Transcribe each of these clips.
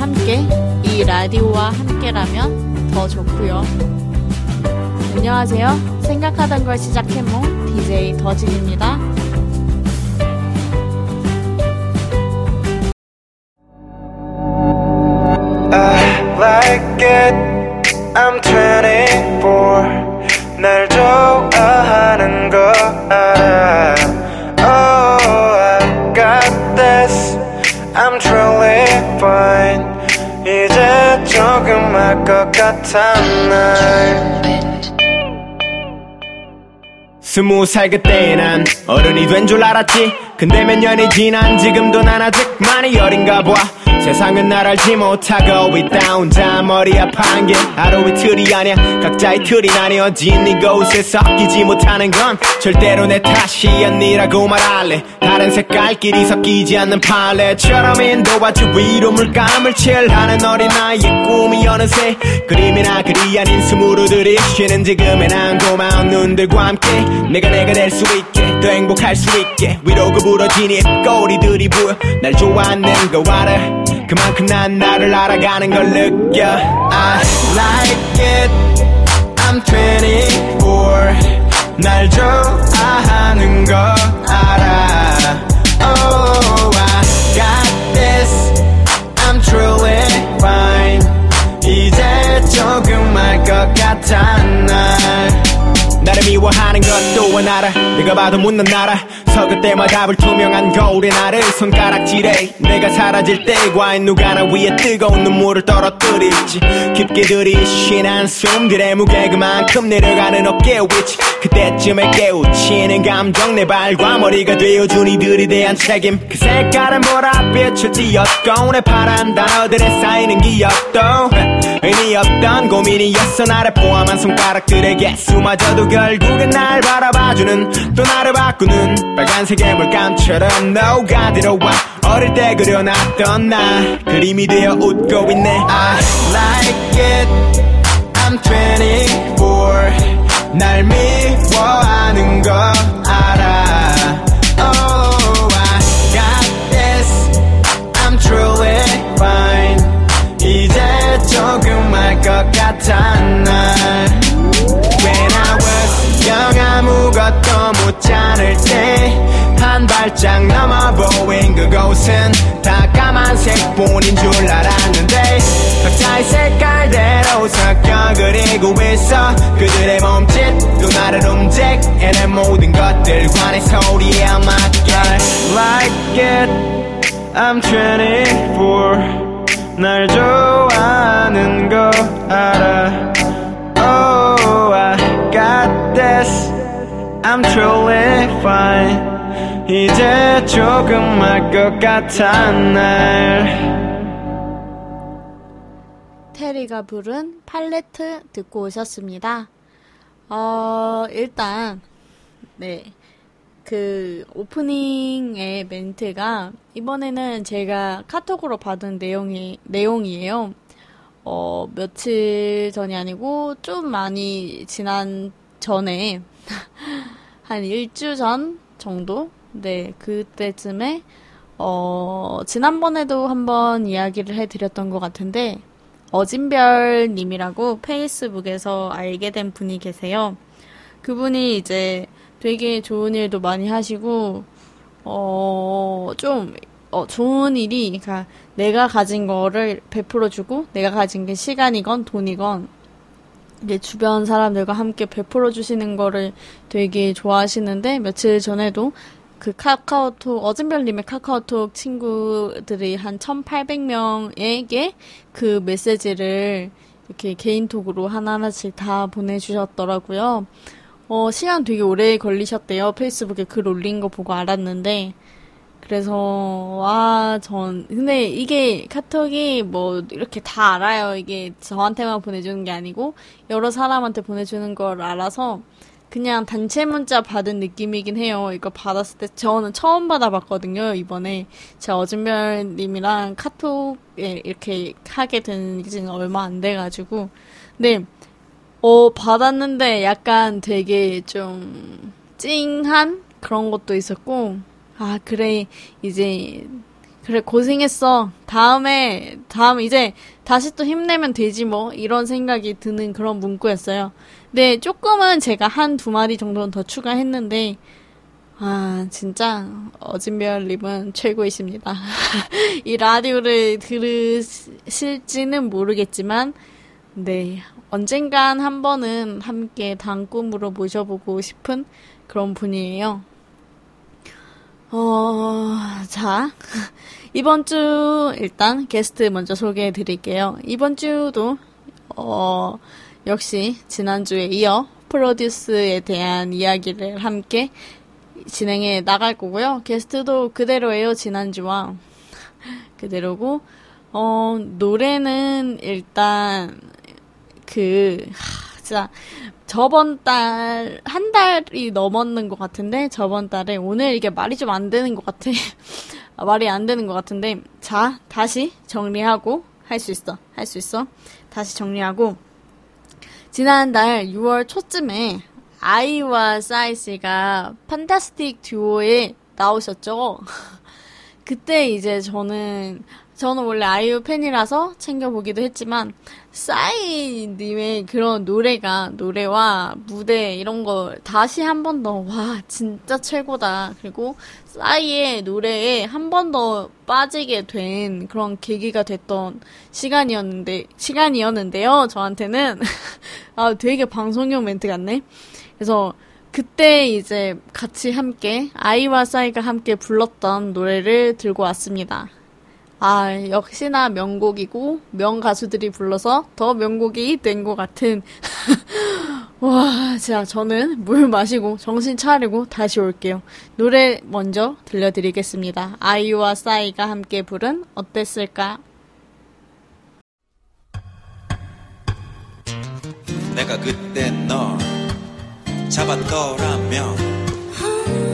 함께 이 라디오와 함께라면 더 좋고요. 안녕하세요. 생각하던 걸 시작해몽 DJ 더진입니다. 알것 같아 날. 스무 살 그때 난 어른이 된 줄 알았지. 근데 몇 년이 지난 지금도 난 아직 많이 어린가 봐. 세상은 날 알지 못하고 있다 혼자 머리 아파한 게 하루 이틀이 아니야. 각자의 틀이 나뉘어진 이곳에 섞이지 못하는 건 절대로 내 탓이 아니라고 말할래. 다른 색깔끼리 섞이지 않는 팔레처럼 인도와주 위로 물감을 칠하는 어린아이의 꿈이 어느새 그림이나 글이 아닌 스무로 들이 쉬는 지금의 난 고마운 눈들과 함께 내가 내가 될 수 있게 더 행복할 수 있게 위로 구부러진 입꼬리들이 보여 날 좋아하는 거 알아 그만큼 난 나를 알아가는 걸 느껴. I like it. I'm 24 날 좋아하는 거 알아. Oh I got this. I'm truly fine. 이제 조금 알것 같아 날. 나를 미워하는 것도 알아. 내가 봐도 못난 나라 서글 때마다 불투명한 거울의 나를 손가락질해. 내가 사라질 때 과연 누가 나 위에 뜨거운 눈물을 떨어뜨릴지. 깊게 들이쉰 한숨들의 무게 그만큼 내려가는 어깨 위치. 그때쯤에 깨우치는 감정 내 발과 머리가 되어준 이들에 대한 책임. 그 색깔은 보랏빛을 띄었고 내 파란 단어들에 쌓이는 기억도 의미 없던 고민이었어 나를 포함한 손가락들에게 수마저도 결국엔 날 바라봐주는 또 나를 바꾸는 빨간색의 물감처럼 녹아들어와. 어릴 때 그려놨던 나. 그림이 되어 웃고 있네. I like it. I'm 24 날 미워하는 거 알아. Oh I got this. I'm truly fine. 이제 조금 알 것 같아 날 When I was young 아무것도 묻지 않을 때 한 발짝 넘어 보인 그곳은 다 까만색 뿐인 줄 알았는데 각자의 색깔대로 섞여 그리고 있어 그들의 몸짓 또 나를 움직이는 모든 것들과 내 소리에 맞게. Like it I'm 24날 좋아하는 거 알아. Oh I got this. I'm truly fine 이제 조금 알 것 같아 날 테리가 부른 팔레트 듣고 오셨습니다. 어, 일단, 네. 그, 오프닝의 멘트가, 이번에는 제가 카톡으로 받은 내용이, 내용이에요. 어, 며칠 전이 아니고, 좀 많이 지난 전에, 한 일주 전 정도? 네, 그때쯤에, 어, 지난번에도 한번 이야기를 해드렸던 것 같은데, 어진별 님이라고 페이스북에서 알게 된 분이 계세요. 그분이 이제 되게 좋은 일도 많이 하시고, 어, 좀, 어, 좋은 일이, 그러니까 내가 가진 거를 베풀어주고, 내가 가진 게 시간이건 돈이건, 이제 주변 사람들과 함께 베풀어주시는 거를 되게 좋아하시는데, 며칠 전에도 그 카카오톡, 어진별님의 카카오톡 친구들이 한 1800명에게 그 메시지를 이렇게 개인톡으로 하나하나씩 다 보내주셨더라고요. 어, 시간 되게 오래 걸리셨대요. 페이스북에 글 올린 거 보고 알았는데. 그래서 와, 전 근데 이게 카톡이 뭐 이렇게 다 알아요. 이게 저한테만 보내주는 게 아니고 여러 사람한테 보내주는 걸 알아서 그냥 단체 문자 받은 느낌이긴 해요. 이거 받았을 때 저는 처음 받아봤거든요. 이번에 제가 어준별님이랑 카톡에 이렇게 하게 된 지는 얼마 안 돼가지고 네. 어 받았는데 약간 되게 좀 찡한 그런 것도 있었고 아 그래 이제 그래 고생했어 다음에 다음 이제 다시 또 힘내면 되지 뭐 이런 생각이 드는 그런 문구였어요. 네, 조금은 제가 한 두 마디 정도는 더 추가했는데, 아, 진짜, 어진별님은 최고이십니다. 이 라디오를 들으실지는 모르겠지만, 네, 언젠간 한 번은 함께 단꿈으로 모셔보고 싶은 그런 분이에요. 어, 자, 이번 주 일단 게스트 먼저 소개해 드릴게요. 이번 주도, 어, 역시 지난주에 이어 프로듀스에 대한 이야기를 함께 진행해 나갈 거고요. 게스트도 그대로예요. 지난주와 그대로고 어 노래는 일단 그 진짜 저번 달 한 달이 넘었는 것 같은데 저번 달에 오늘 이게 말이 좀 안 되는 것 같아 말이 안 되는 것 같은데 자 다시 정리하고 할 수 있어 할 수 있어 다시 정리하고 지난달 6월 초쯤에 아이와 싸이 씨가 판타스틱 듀오에 나오셨죠. 그때 이제 저는 저는 원래 아이유 팬이라서 챙겨보기도 했지만 싸이님의 그런 노래가 노래와 무대 이런 거 다시 한 번 더 와 진짜 최고다. 그리고 싸이의 노래에 한 번 더 빠지게 된 그런 계기가 됐던 시간이었는데 시간이었는데요 저한테는. 아 되게 방송용 멘트 같네. 그래서 그때 이제 같이 함께 아이와 싸이가 함께 불렀던 노래를 들고 왔습니다. 아, 역시나 명곡이고, 명가수들이 불러서 더 명곡이 된 것 같은. 와, 자, 저는 물 마시고 정신 차리고 다시 올게요. 노래 먼저 들려드리겠습니다. 아이와 싸이가 함께 부른 어땠을까? 내가 그때 널 잡았더라면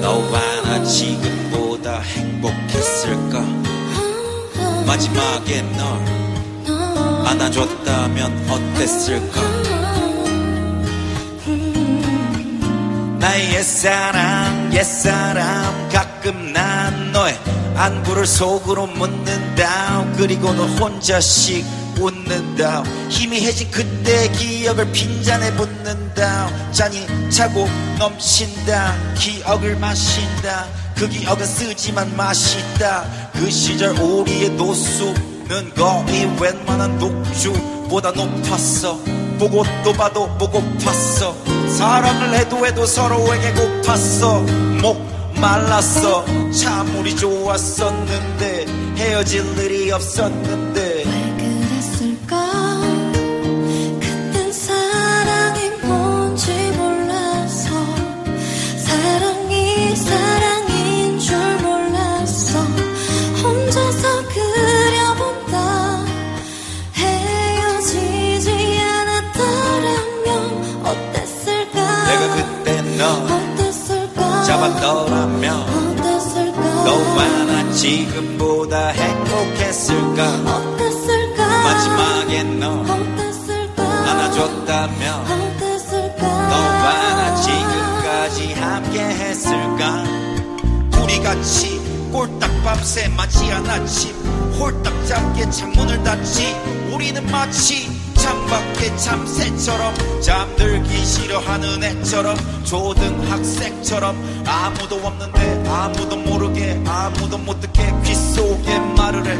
너와 나 지금보다 행복했을까? 마지막에 널 안아줬다면 어땠을까? 나의 옛사랑 옛사람 가끔 난 너의 안부를 속으로 묻는다 그리고 너 혼자씩 웃는다 희미해진 그때의 기억을 빈잔에 붓는다 잔이 차고 넘친다 기억을 마신다 그 기억은 쓰지만 맛있다 그 시절 우리의 노수는 거의 웬만한 녹주보다 높았어. 보고 또 봐도 보고팠어. 사랑을 해도 해도 서로에게 고팠어. 목 말랐어. 참 우리 좋았었는데 헤어질 일이 없었는데 잡았더라면 너와 나 지금보다 행복했을까? 마지막에 너 안아줬다면 너와 나 지금까지 함께 했을까? 우리 같이 꼴딱 밤새 맞이한 아침 홀딱 잠게 창문을 닫지 우리는 마치 창밖에 참새처럼 잠들기 싫어하는 애처럼 초등학생처럼 아무도 없는데 아무도 모르게 아무도 못 듣게 귀 속에 말을 해.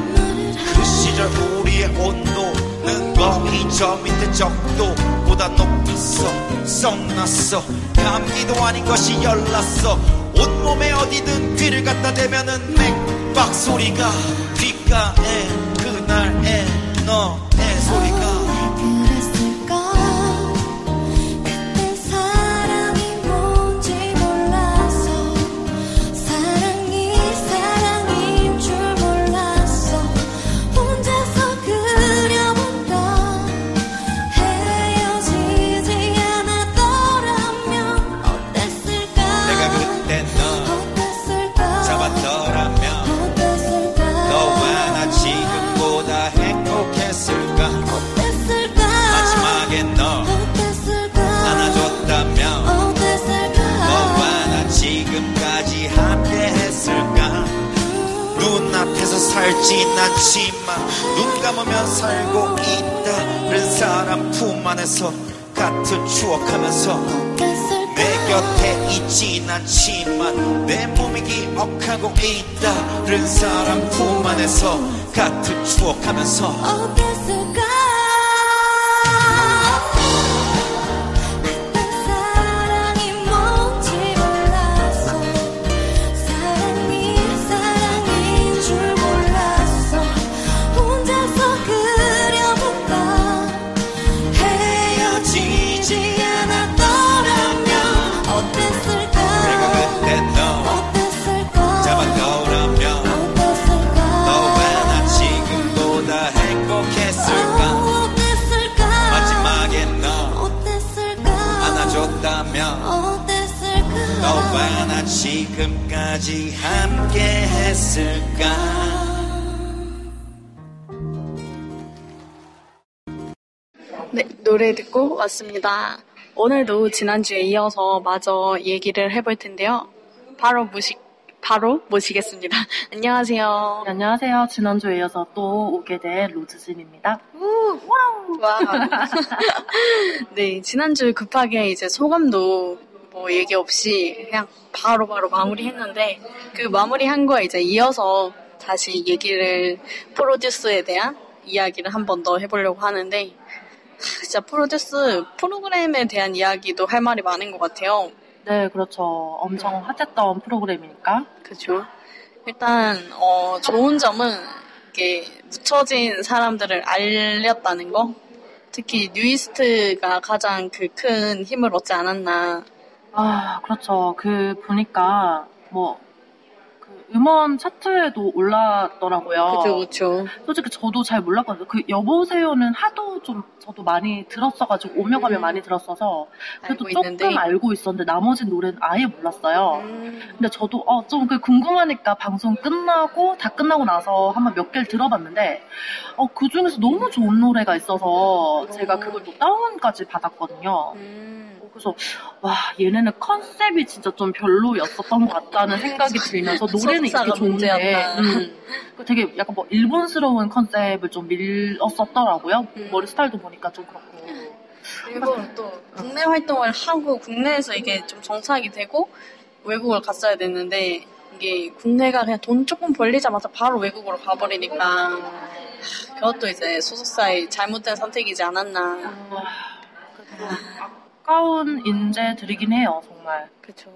그 시절 우리의 온도는 거의 저 밑에 적도보다 높았어. 썩났어. 감기도 아닌 것이 열났어. 온몸에 어디든 귀를 갖다 대면은 맥박 소리가 귓가에 그날의 너의 소리가 있진 않지만 눈 감으면 살고 있다는 사람 품 안에서 같은 추억하면서 내 곁에 있진 않지만 내 몸이 기억하고 있다는 사람 품 안에서 같은 추억하면서 어땠을까 지금까지 함께 했을까 네, 노래 듣고 왔습니다. 오늘도 지난주에 이어서 마저 얘기를 해볼 텐데요. 바로 모시, 바로 모시겠습니다. 안녕하세요. 네, 안녕하세요. 지난주에 이어서 또 오게 된 로즈진입니다. 와. 네, 지난주 급하게 이제 소감도 뭐 얘기 없이 그냥 바로 바로 마무리했는데 그 마무리한 거에 이제 이어서 다시 얘기를 프로듀스에 대한 이야기를 한 번 더 해보려고 하는데 진짜 프로듀스 프로그램에 대한 이야기도 할 말이 많은 것 같아요. 네, 그렇죠. 엄청 핫했던 프로그램이니까. 그죠. 일단 어, 좋은 점은 이게 묻혀진 사람들을 알렸다는 거. 특히 뉴이스트가 가장 그 큰 힘을 얻지 않았나. 아, 그렇죠. 그 보니까 뭐 그 음원 차트에도 올랐더라고요. 그죠, 그죠. 솔직히 저도 잘 몰랐거든요. 그 여보세요는 하도 좀 저도 많이 들었어가지고 오며 가며 음. 많이 들었어서 그래도 알고 조금 있는데. 알고 있었는데 나머지 노래는 아예 몰랐어요. 음, 근데 저도 어, 좀 그 궁금하니까 방송 끝나고 다 끝나고 나서 한번 몇 개를 들어봤는데 어, 그 중에서 너무 좋은 노래가 있어서 제가 그걸 또 다운까지 받았거든요. 음, 어, 그래서 와 얘네는 컨셉이 진짜 좀 별로였었던 것 같다는 생각이 들면서 노래는 이렇게 좋은데. 음, 그 되게 약간 뭐 일본스러운 컨셉을 좀 밀었었더라고요. 음. 머리 스타일도 보니까 좀 그렇고. 그리고 또 국내 활동을 하고 국내에서 이게 좀 정착이 되고 외국을 갔어야 됐는데 이게 국내가 그냥 돈 조금 벌리자마자 바로 외국으로 가버리니까 그것도 이제 소속사의 잘못된 선택이지 않았나. 아 까운 인재들이긴 해요, 정말. 그쵸.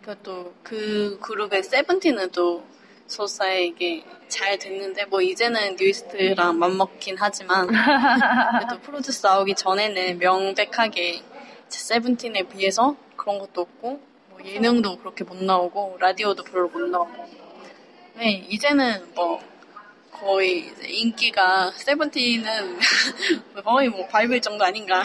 그것도 그 그룹의 세븐틴은 또 소속사에게 잘 됐는데 뭐 이제는 뉴이스트랑 맞먹긴 하지만 그래도 프로듀스 나오기 전에는 명백하게 세븐틴에 비해서 그런 것도 없고 뭐 예능도 그렇게 못 나오고 라디오도 별로 못 나오고 네 이제는 뭐 거의 인기가 세븐틴은 거의 뭐 바이블 정도 아닌가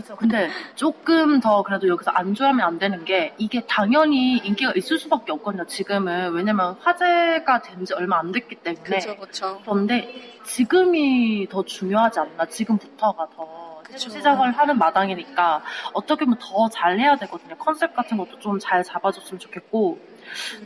그죠. 근데 조금 더 그래도 여기서 안주하면 안 되는 게 이게 당연히 인기가 있을 수밖에 없거든요. 지금은 왜냐면 화제가 된 지 얼마 안 됐기 때문에. 그쵸 그쵸 그런데 지금이 더 중요하지 않나. 지금부터가 더 그쵸. 시작을 하는 마당이니까 어떻게 보면 더 잘해야 되거든요. 컨셉 같은 것도 좀 잘 잡아줬으면 좋겠고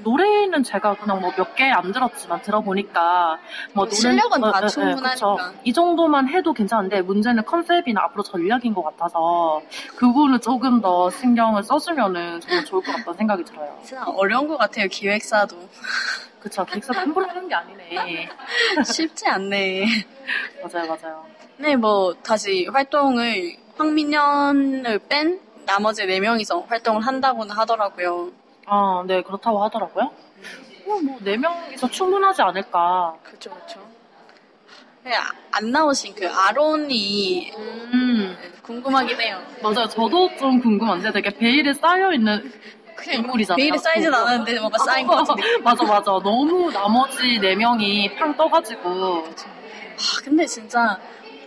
노래는 제가 그냥 뭐 몇 개 안 들었지만 들어보니까 뭐 노래 실력은 다 충분하니까. 이 정도만 해도 괜찮은데 문제는 컨셉이나 앞으로 전략인 것 같아서 그거를 조금 더 신경을 써주면은 정말 좋을 것 같다는 생각이 들어요. 진짜 어려운 것 같아요 기획사도 그쵸 기획사도 함부로 하는 게 아니네. 쉽지 않네. 맞아요 맞아요. 네, 뭐 다시 활동을 황민현을 뺀 나머지 네 명이서 활동을 한다고는 하더라고요. 아, 네, 그렇다고 하더라고요. 어, 뭐, 네 명이서 충분하지 않을까. 그렇죠, 그렇죠. 안 나오신 그 아론이 음, 궁금하긴 해요. 맞아요. 저도 좀 궁금한데 되게 베일에 쌓여있는 그냥 인물이잖아요. 베일에 쌓이진 않았는데 뭔가 쌓인 것 같은 느낌. 맞아, 맞아. 너무 나머지 네 명이 팡 떠가지고. 아, 근데 진짜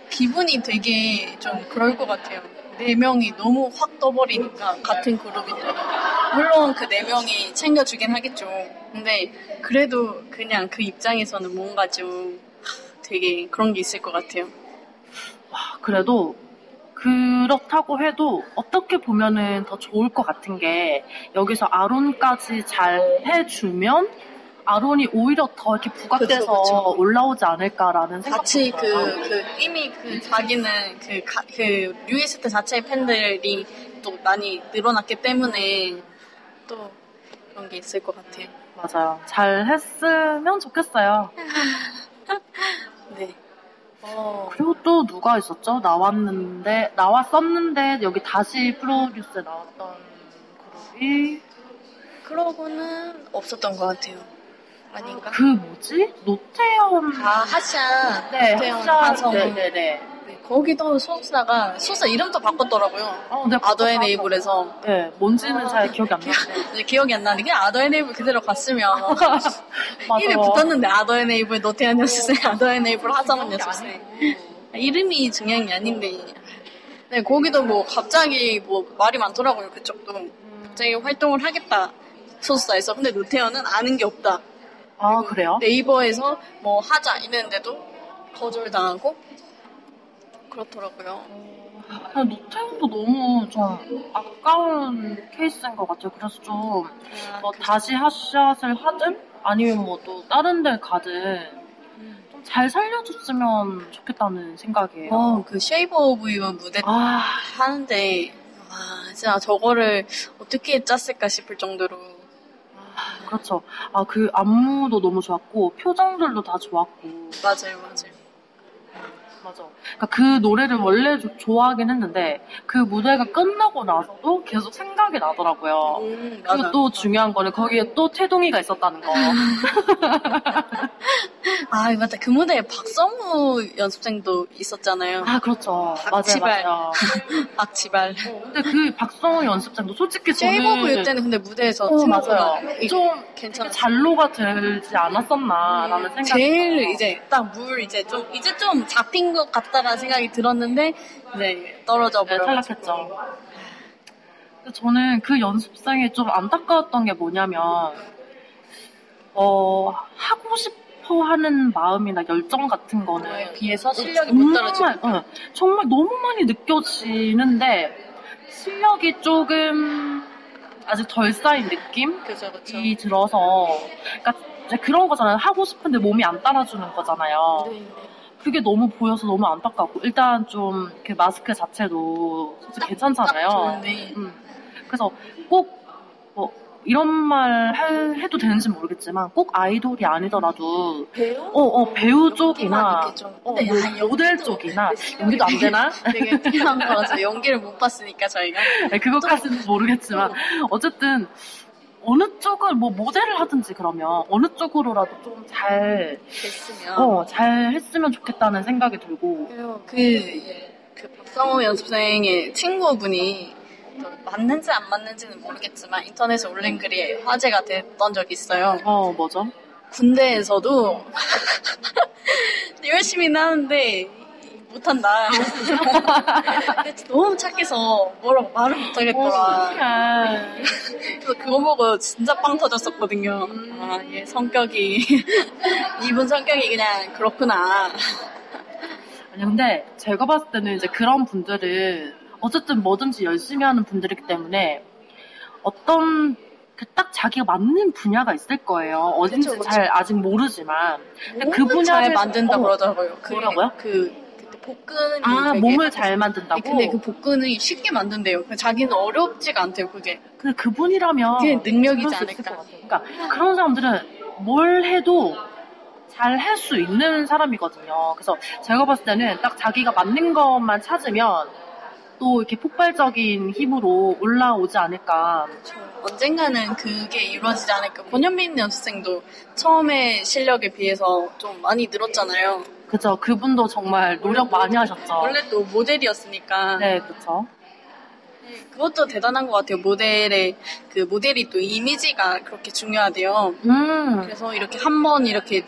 기분이 되게 좀 그럴 것 같아요. 네 명이 너무 확 떠버리니까 같은 그룹인데 물론 그 네 명이 챙겨주긴 하겠죠. 근데 그래도 그냥 그 입장에서는 뭔가 좀 되게 그런 게 있을 것 같아요. 와, 그래도 그렇다고 해도 어떻게 보면은 더 좋을 것 같은 게 여기서 아론까지 잘 해주면 아론이 오히려 더 이렇게 부각돼서 그쵸, 그쵸. 올라오지 않을까라는 생각. 같이 그, 그, 이미 그 자기는 그, 가, 그, 뉴이스트 자체의 팬들이 또 많이 늘어났기 때문에 또 그런 게 있을 것 같아요. 맞아요. 잘 했으면 좋겠어요. 네. 어, 그리고 또 누가 있었죠? 나왔는데, 나왔었는데, 여기 다시 프로듀스에 나왔던 그룹이, 그러고는 없었던 것 같아요. 아닌가? 그 뭐지? 노태현. 아, 하샤. 네, 노태현, 하샤. 한성우. 네네네. 네, 거기도 소속사가, 소속사 이름도 바꿨더라고요. 어, 네, 아더에네이블에서. 네, 뭔지는 잘 기억이 안 나는데. 이제 기억이 안 나는데, 그냥 아더에네이블 그대로 갔으면. 이름이 붙었는데, 아더에네이블 노태현 연습생, 아더에네이블 하정은 연습생. 이름이 중요한 게 아닌데. 네, 거기도 뭐, 갑자기 뭐, 말이 많더라고요, 그쪽도. 갑자기 활동을 하겠다. 소속사에서. 근데 노태현은 아는 게 없다. 아, 그래요? 네이버에서 뭐 하자 이랬는데도 거절당하고 그렇더라고요. 아, 노태현도 너무 좀 아까운 케이스인 것 같아요. 그래서 좀, 뭐 다시 핫샷을 하든, 아니면 뭐 또 다른 데 가든, 좀 잘 살려줬으면 좋겠다는 생각이에요. 어, 그 Shape of You 무대 아, 하는데 와, 진짜 저거를 어떻게 짰을까 싶을 정도로 그렇죠. 아, 그 안무도 너무 좋았고, 표정들도 다 좋았고. 맞아요, 맞아요. 맞아. 그러니까 그 노래를 원래 조- 좋아하긴 했는데, 그 무대가 끝나고 나서도 계속 생각이 나더라고요. 음, 그리고. 또 중요한 거는 거기에 또 태동이가 있었다는 거. 아, 맞다. 그 무대에 박성우 연습생도 있었잖아요. 아, 그렇죠. 맞아요, 박지발. 맞아요. 박지발. 근데 그 박성우 연습생도 솔직히 유 때는 근데 무대에서 어, 생각보다 맞아요. 좀 괜찮았어요. 잔로가 되지 않았었나라는 생각이 제일 들어요. 이제 딱 물 이제 좀 이제 좀 잡힌 것 같다라는 생각이 들었는데 이제 떨어져 네, 버려. 탈락했죠. 근데 저는 그 연습생이 좀 안타까웠던 게 뭐냐면, 어, 하고 싶어 하는 마음이나 열정 같은 거는 비해서 실력이 못 떨어지고. 정말, 응, 정말 너무 많이 느껴지는데, 실력이 조금 아직 덜 쌓인 느낌이 그죠 그죠. 들어서, 그러니까 그런 거잖아요. 하고 싶은데 몸이 안 따라주는 거잖아요. 네, 네. 그게 너무 보여서 너무 안타깝고, 일단 좀그 마스크 자체도 솔직히 괜찮잖아요. 음. 그래서 꼭, 뭐, 이런 말 해, 해도 되는지 모르겠지만, 꼭 아이돌이 아니더라도, 배우? 어, 어, 배우 쪽이나. 어, 근데 뭐 야, 모델 쪽이나, 실력이 연기도 안 되나? 되게 필요한 거라서 연기를 못 봤으니까 저희가 네, 그것까지는 모르겠지만, 어쨌든, 어느 쪽을, 뭐, 모델을 하든지 그러면, 어느 쪽으로라도 좀 잘, 됐으면. 어, 잘 했으면 좋겠다는 생각이 들고. 그, 그 박성호 연습생의 친구분이 또 맞는지 안 맞는지는 모르겠지만 인터넷에 올린 글이 화제가 됐던 적이 있어요. 어, 뭐죠? 군대에서도 열심히 하는데 못한다. 너무 착해서 뭐라고 말을 못하겠더라. 아, 그래서 그거 보고 진짜 빵 터졌었거든요. 아, 얘 성격이 이분 성격이 그냥 그렇구나. 아니 근데 제가 봤을 때는 이제 그런 분들은 어쨌든 뭐든지 열심히 하는 분들이기 때문에 어떤 그딱 자기가 맞는 분야가 있을 거예요. 어딘지 그쵸, 그쵸. 잘 아직 모르지만 근데 그 몸은 잘 분야를- 만든다 어, 그러더라고요. 그게 뭐라고요? 그 복근이 아 되게 몸을 잘 만든다고. 근데 그 복근이 쉽게 만든대요. 근데 자기는 어렵지가 않대요. 그게 근데 그분이라면 그게 능력이지 그럴 수 있을 않을까. 것 같아요. 그러니까 그런 사람들은 뭘 해도 잘 할 수 있는 사람이거든요. 그래서 제가 봤을 때는 딱 자기가 맞는 것만 찾으면 또 이렇게 폭발적인 힘으로 올라오지 않을까. 언젠가는 그게 이루어지지 않을까. 권현민 연습생도 처음에 실력에 비해서 좀 많이 늘었잖아요. 그죠. 그분도 정말 노력 많이 하셨죠. 원래 또 모델이었으니까. 네, 그쵸. 그것도 대단한 것 같아요. 모델의 그 모델이 또 이미지가 그렇게 중요하대요. 음, 그래서 이렇게 한 번 이렇게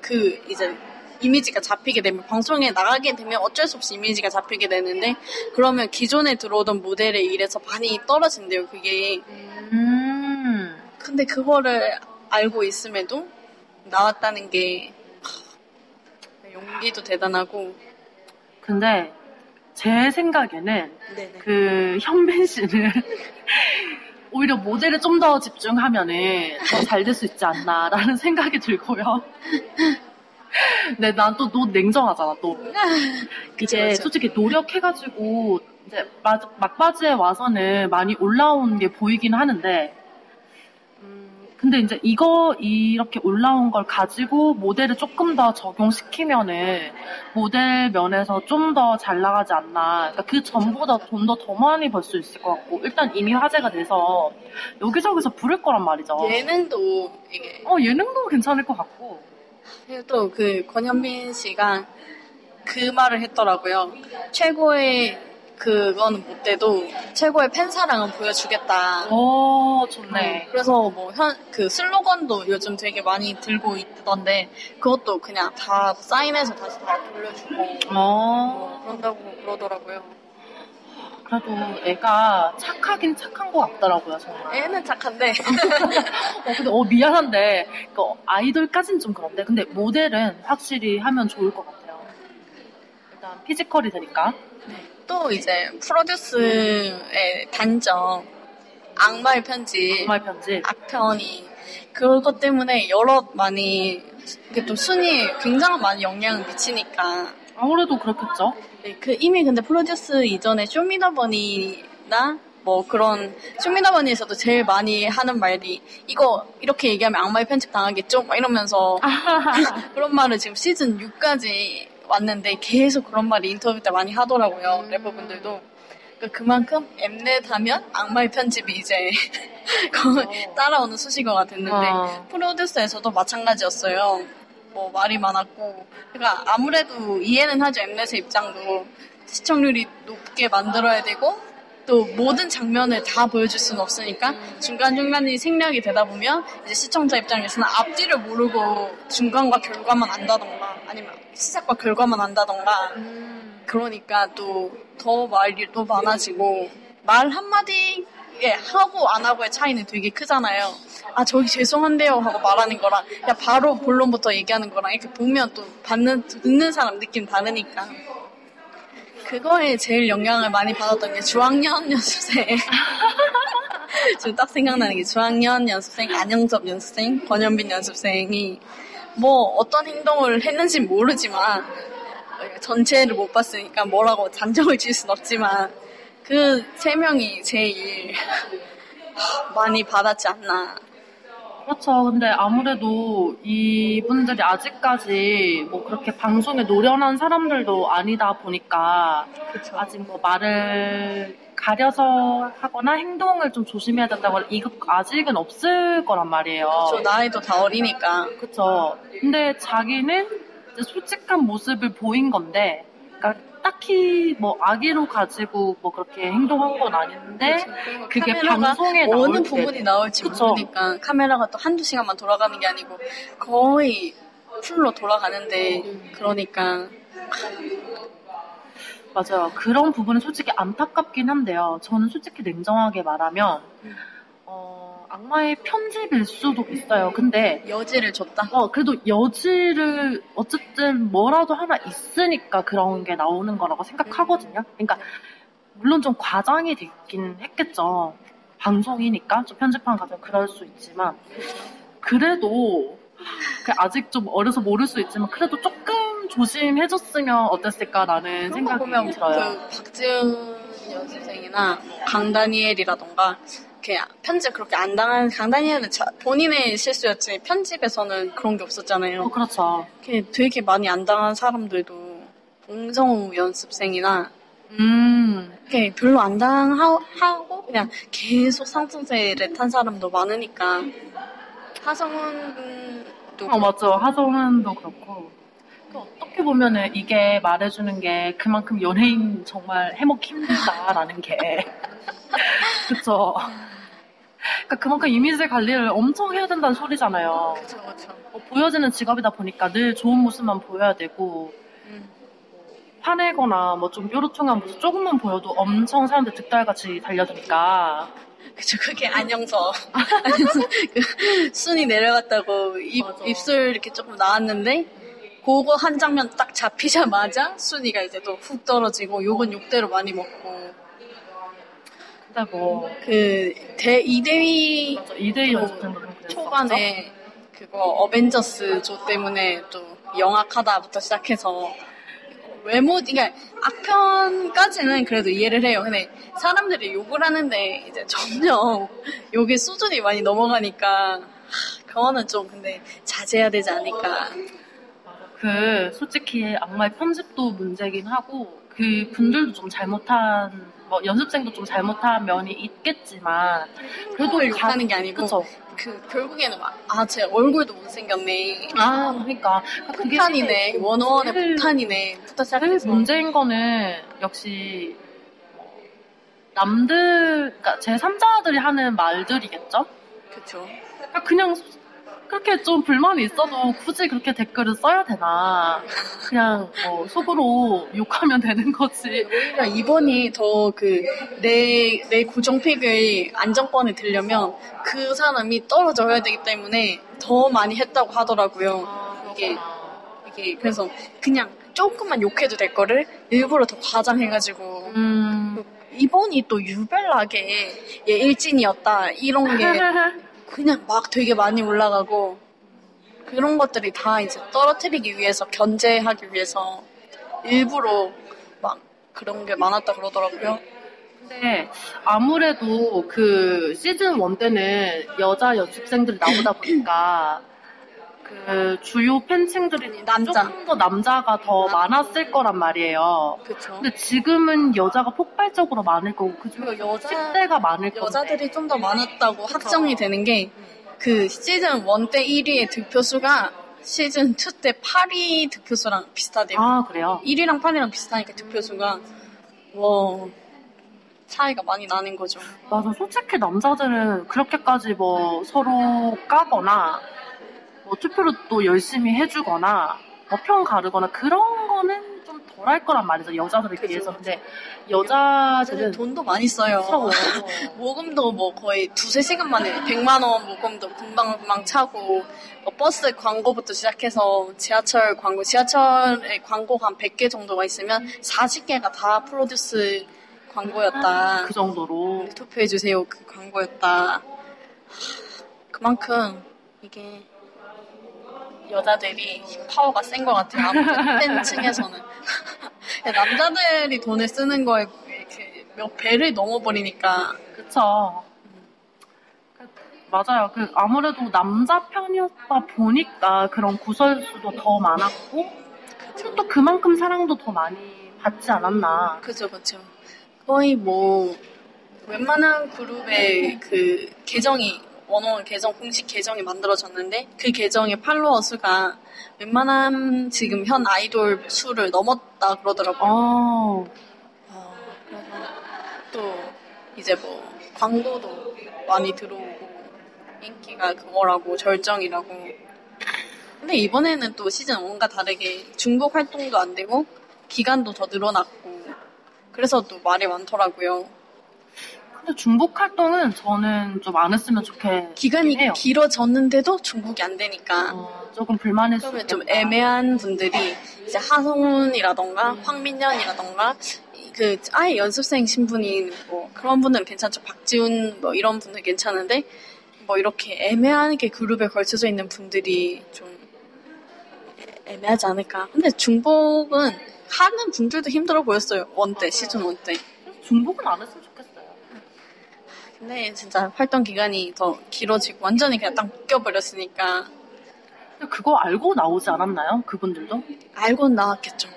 그 이제 이미지가 잡히게 되면 방송에 나가게 되면 어쩔 수 없이 이미지가 잡히게 되는데 그러면 기존에 들어오던 모델의 일에서 많이 떨어진대요. 그게 음. 근데 그거를 알고 있음에도 나왔다는 게 하, 용기도 대단하고 근데 제 생각에는 네네. 그 현빈 씨는 오히려 모델에 좀 더 집중하면은 더 잘 될 수 있지 않나라는 생각이 들고요. 네, 난또 너 냉정하잖아, 또. 이게 그쵸. 솔직히 노력해가지고 이제 막, 막바지에 와서는 많이 올라온 게 보이긴 하는데, 음, 근데 이제 이거 이렇게 올라온 걸 가지고 모델을 조금 더 적용시키면은 모델 면에서 좀 더 잘 나가지 않나. 그러니까 그 전보다 돈도 더 많이 벌 수 있을 것 같고, 일단 이미 화제가 돼서 여기저기서 부를 거란 말이죠. 예능도 이게 어, 예능도 괜찮을 것 같고. 그리고 또 그 권현빈 씨가 그 말을 했더라고요. 최고의 그거는 못 돼도 최고의 팬 사랑은 보여주겠다. 오, 좋네. 그래서 뭐 현 그 슬로건도 요즘 되게 많이 들고 있던데 그것도 그냥 다 사인해서 다시 다 돌려주고 어, 뭐 그런다고 그러더라고요. 그래도 애가 착하긴 착한 것 같더라고요, 정말. 애는 착한데 어, 근데, 어, 미안한데, 그 아이돌까진 좀 그런데, 근데 모델은 확실히 하면 좋을 것 같아요. 일단 피지컬이 되니까. 또 이제 프로듀스의 단점 악마의 편지 정말 편집. 악편이 그것 때문에 여러 많이 이게 또 순위에 굉장히 많이 영향을 미치니까 아무래도 그렇겠죠. 네, 그 이미 근데 프로듀스 이전에 쇼미더머니나 뭐 그런 쇼미더머니에서도 제일 많이 하는 말이 이거 이렇게 얘기하면 악마의 편집 당하겠죠? 막 이러면서 그런 말을 지금 시즌 6까지 왔는데 계속 그런 말이 인터뷰 때 많이 하더라고요 래퍼분들도. 그러니까 그만큼 엠넷 하면 악마의 편집이 이제 거의 따라오는 수식어가 됐는데 어. 프로듀스에서도 마찬가지였어요. 뭐 말이 많았고. 그러니까 아무래도 이해는 하죠 엠넷의 입장도. 시청률이 높게 만들어야 되고 또 모든 장면을 다 보여줄 수는 없으니까 중간 중간이 생략이 되다 보면 이제 시청자 입장에서는 앞뒤를 모르고 중간과 결과만 안다던가 아니면 시작과 결과만 안다던가 그러니까 또 더 말이 또 많아지고 말 한마디에 하고 안 하고의 차이는 되게 크잖아요. 아 저기 죄송한데요 하고 말하는 거랑 그냥 바로 본론부터 얘기하는 거랑 이렇게 보면 또 받는 듣는 사람 느낌 다르니까 그거에 제일 영향을 많이 받았던 게 중학년 연습생 지금 딱 생각나는 게 중학년 연습생 안영섭 연습생 권현빈 연습생이 뭐 어떤 행동을 했는지 모르지만 전체를 못 봤으니까 뭐라고 단정을 지을 순 없지만 그 세 명이 제일 많이 받았지 않나. 그렇죠. 근데 아무래도 이분들이 아직까지 뭐 그렇게 방송에 노련한 사람들도 아니다 보니까 아직 뭐 말을 가려서 하거나 행동을 좀 조심해야 된다고 이거 아직은 없을 거란 말이에요. 저 나이도 다 어리니까. 그쵸. 근데 자기는 이제 솔직한 모습을 보인 건데, 그러니까 딱히 뭐 악의로 가지고 뭐 그렇게 행동한 건 아닌데, 그게 카메라가 방송에 어느 나올 때- 부분이 나올지 그쵸. 모르니까 카메라가 또 한두 시간만 돌아가는 게 아니고 거의 풀로 돌아가는데 그러니까 맞아요. 그런 부분은 솔직히 안타깝긴 한데요. 저는 솔직히 냉정하게 말하면, 어, 악마의 편집일 수도 있어요. 근데, 여지를 줬다. 어, 그래도 여지를 어쨌든 뭐라도 하나 있으니까 그런 게 나오는 거라고 생각하거든요. 그러니까, 물론 좀 과장이 됐긴 했겠죠. 방송이니까 좀 편집하는 과정 그럴 수 있지만, 그래도, 그 아직 좀 어려서 모를 수 있지만, 그래도 조금 조심해줬으면 어땠을까라는 생각이 보면 들어요. 그 박지은 연습생이나 강다니엘이라던가 이렇게 편집 그렇게 안 당한 강다니엘은 자- 본인의 실수였지 편집에서는 그런 게 없었잖아요. 어, 그렇죠. 되게 많이 안 당한 사람들도 봉성우 연습생이나 음, 이렇게 별로 안 당하고 그냥 계속 상승세를 탄 사람도 많으니까 하성운도 어, 맞죠. 하정은도 그렇고. 그 어떻게 보면은 이게 말해주는 게 그만큼 연예인 정말 해먹기 힘들다라는 게. 그쵸. 그러니까 그만큼 이미지 관리를 엄청 해야 된다는 소리잖아요. 그쵸 그쵸 어, 보여지는 직업이다 보니까 늘 좋은 모습만 보여야 되고, 음. 화내거나 뭐 좀 뾰루퉁한 모습 조금만 보여도 엄청 사람들 득달같이 달려드니까. 그쵸 그게 안영서 그 순이 내려갔다고 입, 맞아. 입술 이렇게 조금 나왔는데 그거 한 장면 딱 잡히자마자 순이가 이제 또 훅 떨어지고 욕은 욕대로 많이 먹고 뭐 그, 대, 이대위 맞아, 이대희 연습생도 좀 그랬어. 초반에 그거 어벤져스 조 때문에 또 영악하다부터 시작해서 외모, 그러니까 악편까지는 그래도 이해를 해요. 근데 사람들이 욕을 하는데 이제 점점 욕의 수준이 많이 넘어가니까 하, 그거는 좀 근데 자제해야 되지 않을까. 그 솔직히 악마의 편집도 문제긴 하고 그 분들도 좀 잘못한 뭐 연습생도 좀 잘못한 면이 있겠지만 그래도 욕하는 게 아니고 그쵸. 그 결국에는 막아제 얼굴도 못생겼네. 아 그러니까 그게 폭탄이네. 원어원의 폭탄이네. 부터 시작해서. 문제인 거는 역시 뭐 남들 그러니까 제 3자들이 하는 말들이겠죠. 그러니까 그냥 그렇게 좀 불만이 있어도 굳이 그렇게 댓글을 써야 되나. 그냥 뭐 속으로 욕하면 되는 거지. 오히려 이번이 더 그 내 내 고정픽을 안정권에 들려면 그 사람이 떨어져야 되기 때문에 더 많이 했다고 하더라고요. 이게 이게 그래서 그냥 조금만 욕해도 될 거를 일부러 더 과장해가지고. 음. 이번이 또 유별나게 얘 일진이었다 이런 게 그냥 막 되게 많이 올라가고 그런 것들이 다 이제 떨어뜨리기 위해서 견제하기 위해서 일부러 막 그런 게 많았다 그러더라고요. 근데 아무래도 그 시즌 1 때는 여자 연습생들이 나오다 보니까 그 주요 팬층들이 남자. 조금 더 남자가 더 많았을 거란 말이에요. 그쵸. 근데 지금은 여자가 폭발적으로 많을 거고 그중에 그리고 여자 10대가 많을 건데 여자들이 좀 더 많았다고 확정이 되는 게 그 시즌 1 때 1위의 득표수가 시즌 2 때 8위 득표수랑 비슷하대요. 아 그래요? 1위랑 8위랑 비슷하니까 득표수가 와 차이가 많이 나는 거죠. 맞아. 솔직히 남자들은 그렇게까지 뭐 서로 까거나 뭐 투표를 또 열심히 해주거나 뭐평 가르거나 그런 거는 좀 덜 할 거란 말이죠. 여자들에 비해서. 근데 여자들은 돈도 많이 써요. 모금도 뭐 거의 두세 시간 만에 100만 원 모금도 금방금방 차고 뭐 버스 광고부터 시작해서 지하철 광고, 지하철에 광고가 한 100개 정도가 있으면 40개가 다 프로듀스 광고였다. 그 정도로. 투표해주세요. 그 광고였다. 그만큼 이게 여자들이 파워가 센 것 같아요. 아무튼 팬층에서는. 남자들이 돈을 쓰는 거에 이렇게 몇 배를 넘어버리니까 그쵸. 그- 맞아요. 그 아무래도 남자 편이었다 보니까 그런 구설수도 더 많았고 그리고 또 그만큼 사랑도 더 많이 받지 않았나. 그죠, 그죠. 거의 뭐, 웬만한 그룹의 그 계정이, 원어원 계정, 공식 계정이 만들어졌는데, 그 계정의 팔로워 수가 웬만한 지금 현 아이돌 수를 넘었다 그러더라고요. 어, 어, 그래서 또, 이제 뭐, 광고도 많이 들어오고, 인기가 그거라고, 절정이라고. 근데 이번에는 또 시즌 1과 다르게 중국 활동도 안 되고, 기간도 더 늘어났고, 그래서 또 말이 많더라고요. 근데 중복 활동은 저는 좀 안 했으면 좋겠 기간이 해요. 길어졌는데도 중국이 안 되니까. 어, 조금 불만일 수 그러면. 좀 애매한 분들이 이제 하성운이라던가 황민현이라던가 그 아예 연습생 신분인 뭐 그런 분들은 괜찮죠. 박지훈 뭐 이런 분들 괜찮은데 뭐 이렇게 애매하게 그룹에 걸쳐져 있는 분들이 좀 애- 애매하지 않을까. 근데 중복은 하는 분들도 힘들어 보였어요. 원 때, 시즌 원 때. 중복은 안 했으면 좋겠어요. 근데 진짜 활동 기간이 더 길어지고 완전히 그냥 딱 묶여버렸으니까 그거 알고 나오지 않았나요? 그분들도? 알고는 나왔겠죠.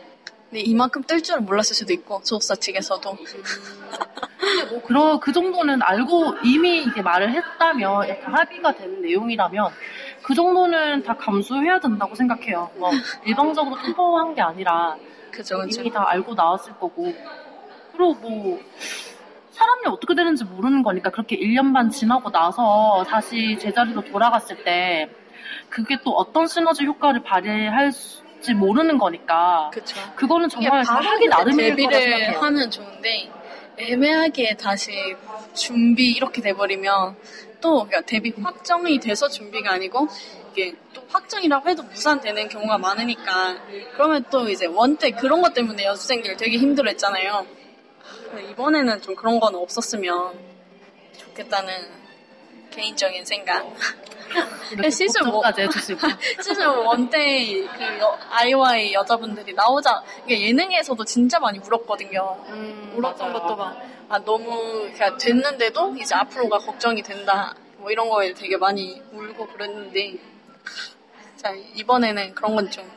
근데 이만큼 뜰 줄은 몰랐을 수도 있고 소속사 측에서도 근데 뭐 그러 그 정도는 알고 이미 이게 말을 했다면 약간 합의가 된 내용이라면 그 정도는 다 감수해야 된다고 생각해요. 뭐 일방적으로 통보한 게 아니라 그죠 그죠. 이미 다 알고 나왔을 거고 그리고 뭐 사람이 어떻게 되는지 모르는 거니까 그렇게 1년 반 지나고 나서 다시 제자리로 돌아갔을 때 그게 또 어떤 시너지 효과를 발휘할지 모르는 거니까 그쵸. 그거는 정말 하기 나름일 거라 생각해요. 하면 좋은데 애매하게 다시 준비 이렇게 돼버리면 또 그러니까 데뷔 확정이 돼서 준비가 아니고 이게 또 확정이라고 해도 무산되는 경우가 많으니까 그러면 또 이제 원때 그런 것 때문에 연습생들 되게 힘들어했잖아요. 이번에는 좀 그런 건 없었으면 좋겠다는 개인적인 생각. 시즌 뭐- 걱정까지 해주시고. 시즌 1때 그 여- 아이와이 여자분들이 나오자 이게 예능에서도 진짜 많이 울었거든요. 음, 울었던 맞아요, 것도. 막 아, 너무 그냥 됐는데도 이제 앞으로가 걱정이 된다. 뭐 이런 거에 되게 많이 울고 그랬는데 자 이번에는 그런 건 좀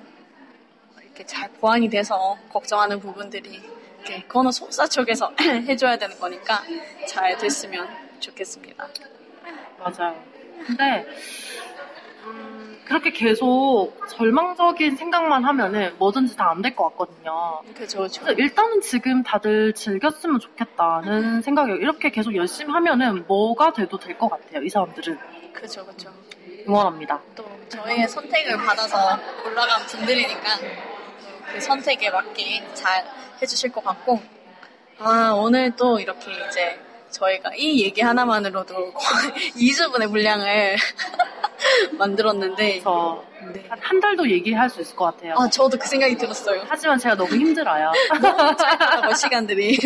이렇게 잘 보완이 돼서 걱정하는 부분들이 이렇게 그거는 속사 쪽에서 해줘야 되는 거니까 잘 됐으면 좋겠습니다. 맞아요. 근데 음, 그렇게 계속 절망적인 생각만 하면은 뭐든지 다 안 될 것 같거든요. 그죠, 그죠. 일단은 지금 다들 즐겼으면 좋겠다는 생각이에요. 이렇게 계속 열심히 하면은 뭐가 돼도 될 것 같아요. 이 사람들은 그죠, 그죠. 응원합니다. 또 저희의 선택을 받아서 올라간 분들이니까 그 선택에 맞게 잘 해주실 것 같고 아 오늘 또 이렇게 이제 저희가 이 얘기 하나만으로도 거의 2주분의 분량을 만들었는데 그래서 네. 한, 한 달도 얘기할 수 있을 것 같아요. 아 저도 그 생각이 들었어요 하지만 제가 너무 힘들어요. 짧다고 시간들이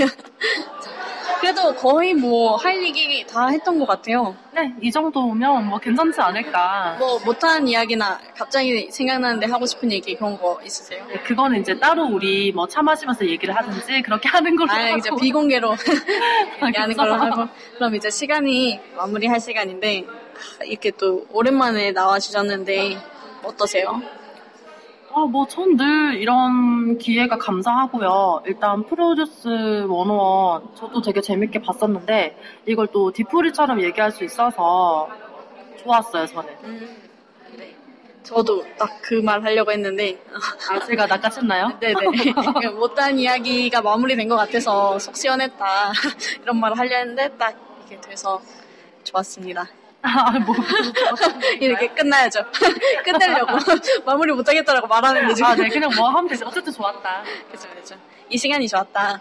그래도 거의 뭐 할 얘기 다 했던 것 같아요 네, 이 정도면 뭐 괜찮지 않을까. 뭐 못한 이야기나 갑자기 생각나는데 하고 싶은 얘기 그런 거 있으세요? 네, 그거는 이제 따로 우리 뭐 차 마시면서 얘기를 하든지 그렇게 하는 걸로 아, 하고. 이제 비공개로 얘기하는 걸로 하고. 그럼 이제 시간이 마무리할 시간인데, 아, 이렇게 또 오랜만에 나와 주셨는데, 어떠세요? 아, 뭐, 전 늘 이런 기회가 감사하고요. 일단 프로듀스 101, 저도 되게 재밌게 봤었는데, 이걸 또 디프리처럼 얘기할 수 있어서 좋았어요, 저는. 네. 저도 딱 그 말 하려고 했는데, 아, 제가 낚아챘나요? 네네. 못한 이야기가 마무리된 것 같아서 속 시원했다. 이런 말을 하려 했는데, 딱 이렇게 돼서 좋았습니다. 아, 뭐. 이렇게 끝나야죠. 끝내려고. 마무리 못하겠다라고 말하는데 지금. 아, 네, 그냥 뭐 하면 되지. 어쨌든 좋았다. 그죠, 그죠. 이 시간이 좋았다.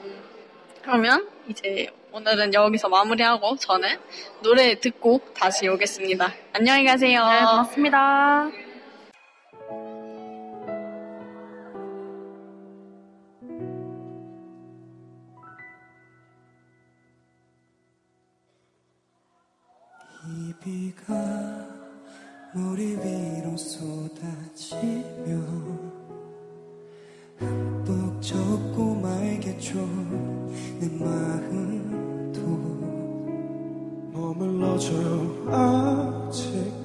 그러면 이제 오늘은 여기서 마무리하고 저는 노래 듣고 다시 오겠습니다. 안녕히 가세요. 네, 고맙습니다. 우리 위로 쏟아지면 흠뻑 젖고 말겠죠 내 마음도. 머물러줘요 아직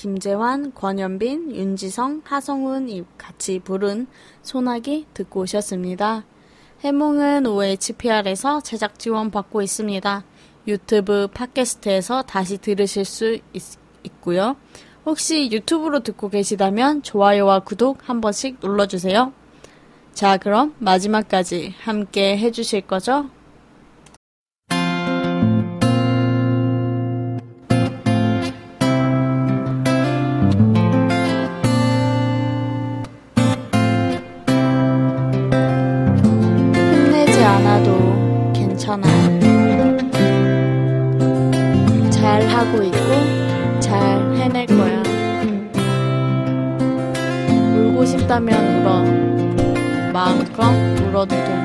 김재환, 권현빈, 윤지성, 하성운이 같이 부른 소나기 듣고 오셨습니다. 해몽은 OHPR에서 제작 지원 받고 있습니다. 유튜브 팟캐스트에서 다시 들으실 수 있, 있고요. 혹시 유튜브로 듣고 계시다면 좋아요와 구독 한 번씩 눌러주세요. 자, 그럼 마지막까지 함께 해주실 거죠? 괜찮아. 잘 하고 있고 잘 해낼 거야. 울고 싶다면 울어. 마음껏 울어도 돼.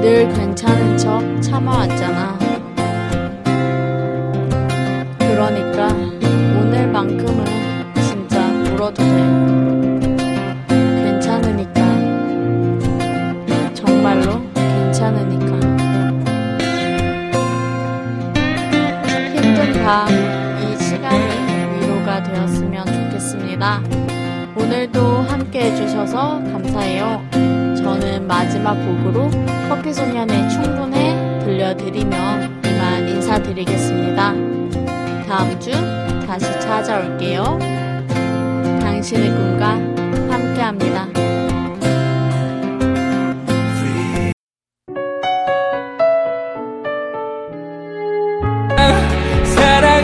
늘 괜찮은 척 참아왔잖아. 그러니까 오늘만큼은 진짜 울어도 돼. 함께 해주셔서 감사해요. 저는 마지막 곡으로 커피 소년의 충분해 들려드리며 이만 인사드리겠습니다. 다음 주 다시 찾아올게요. 당신의 꿈과.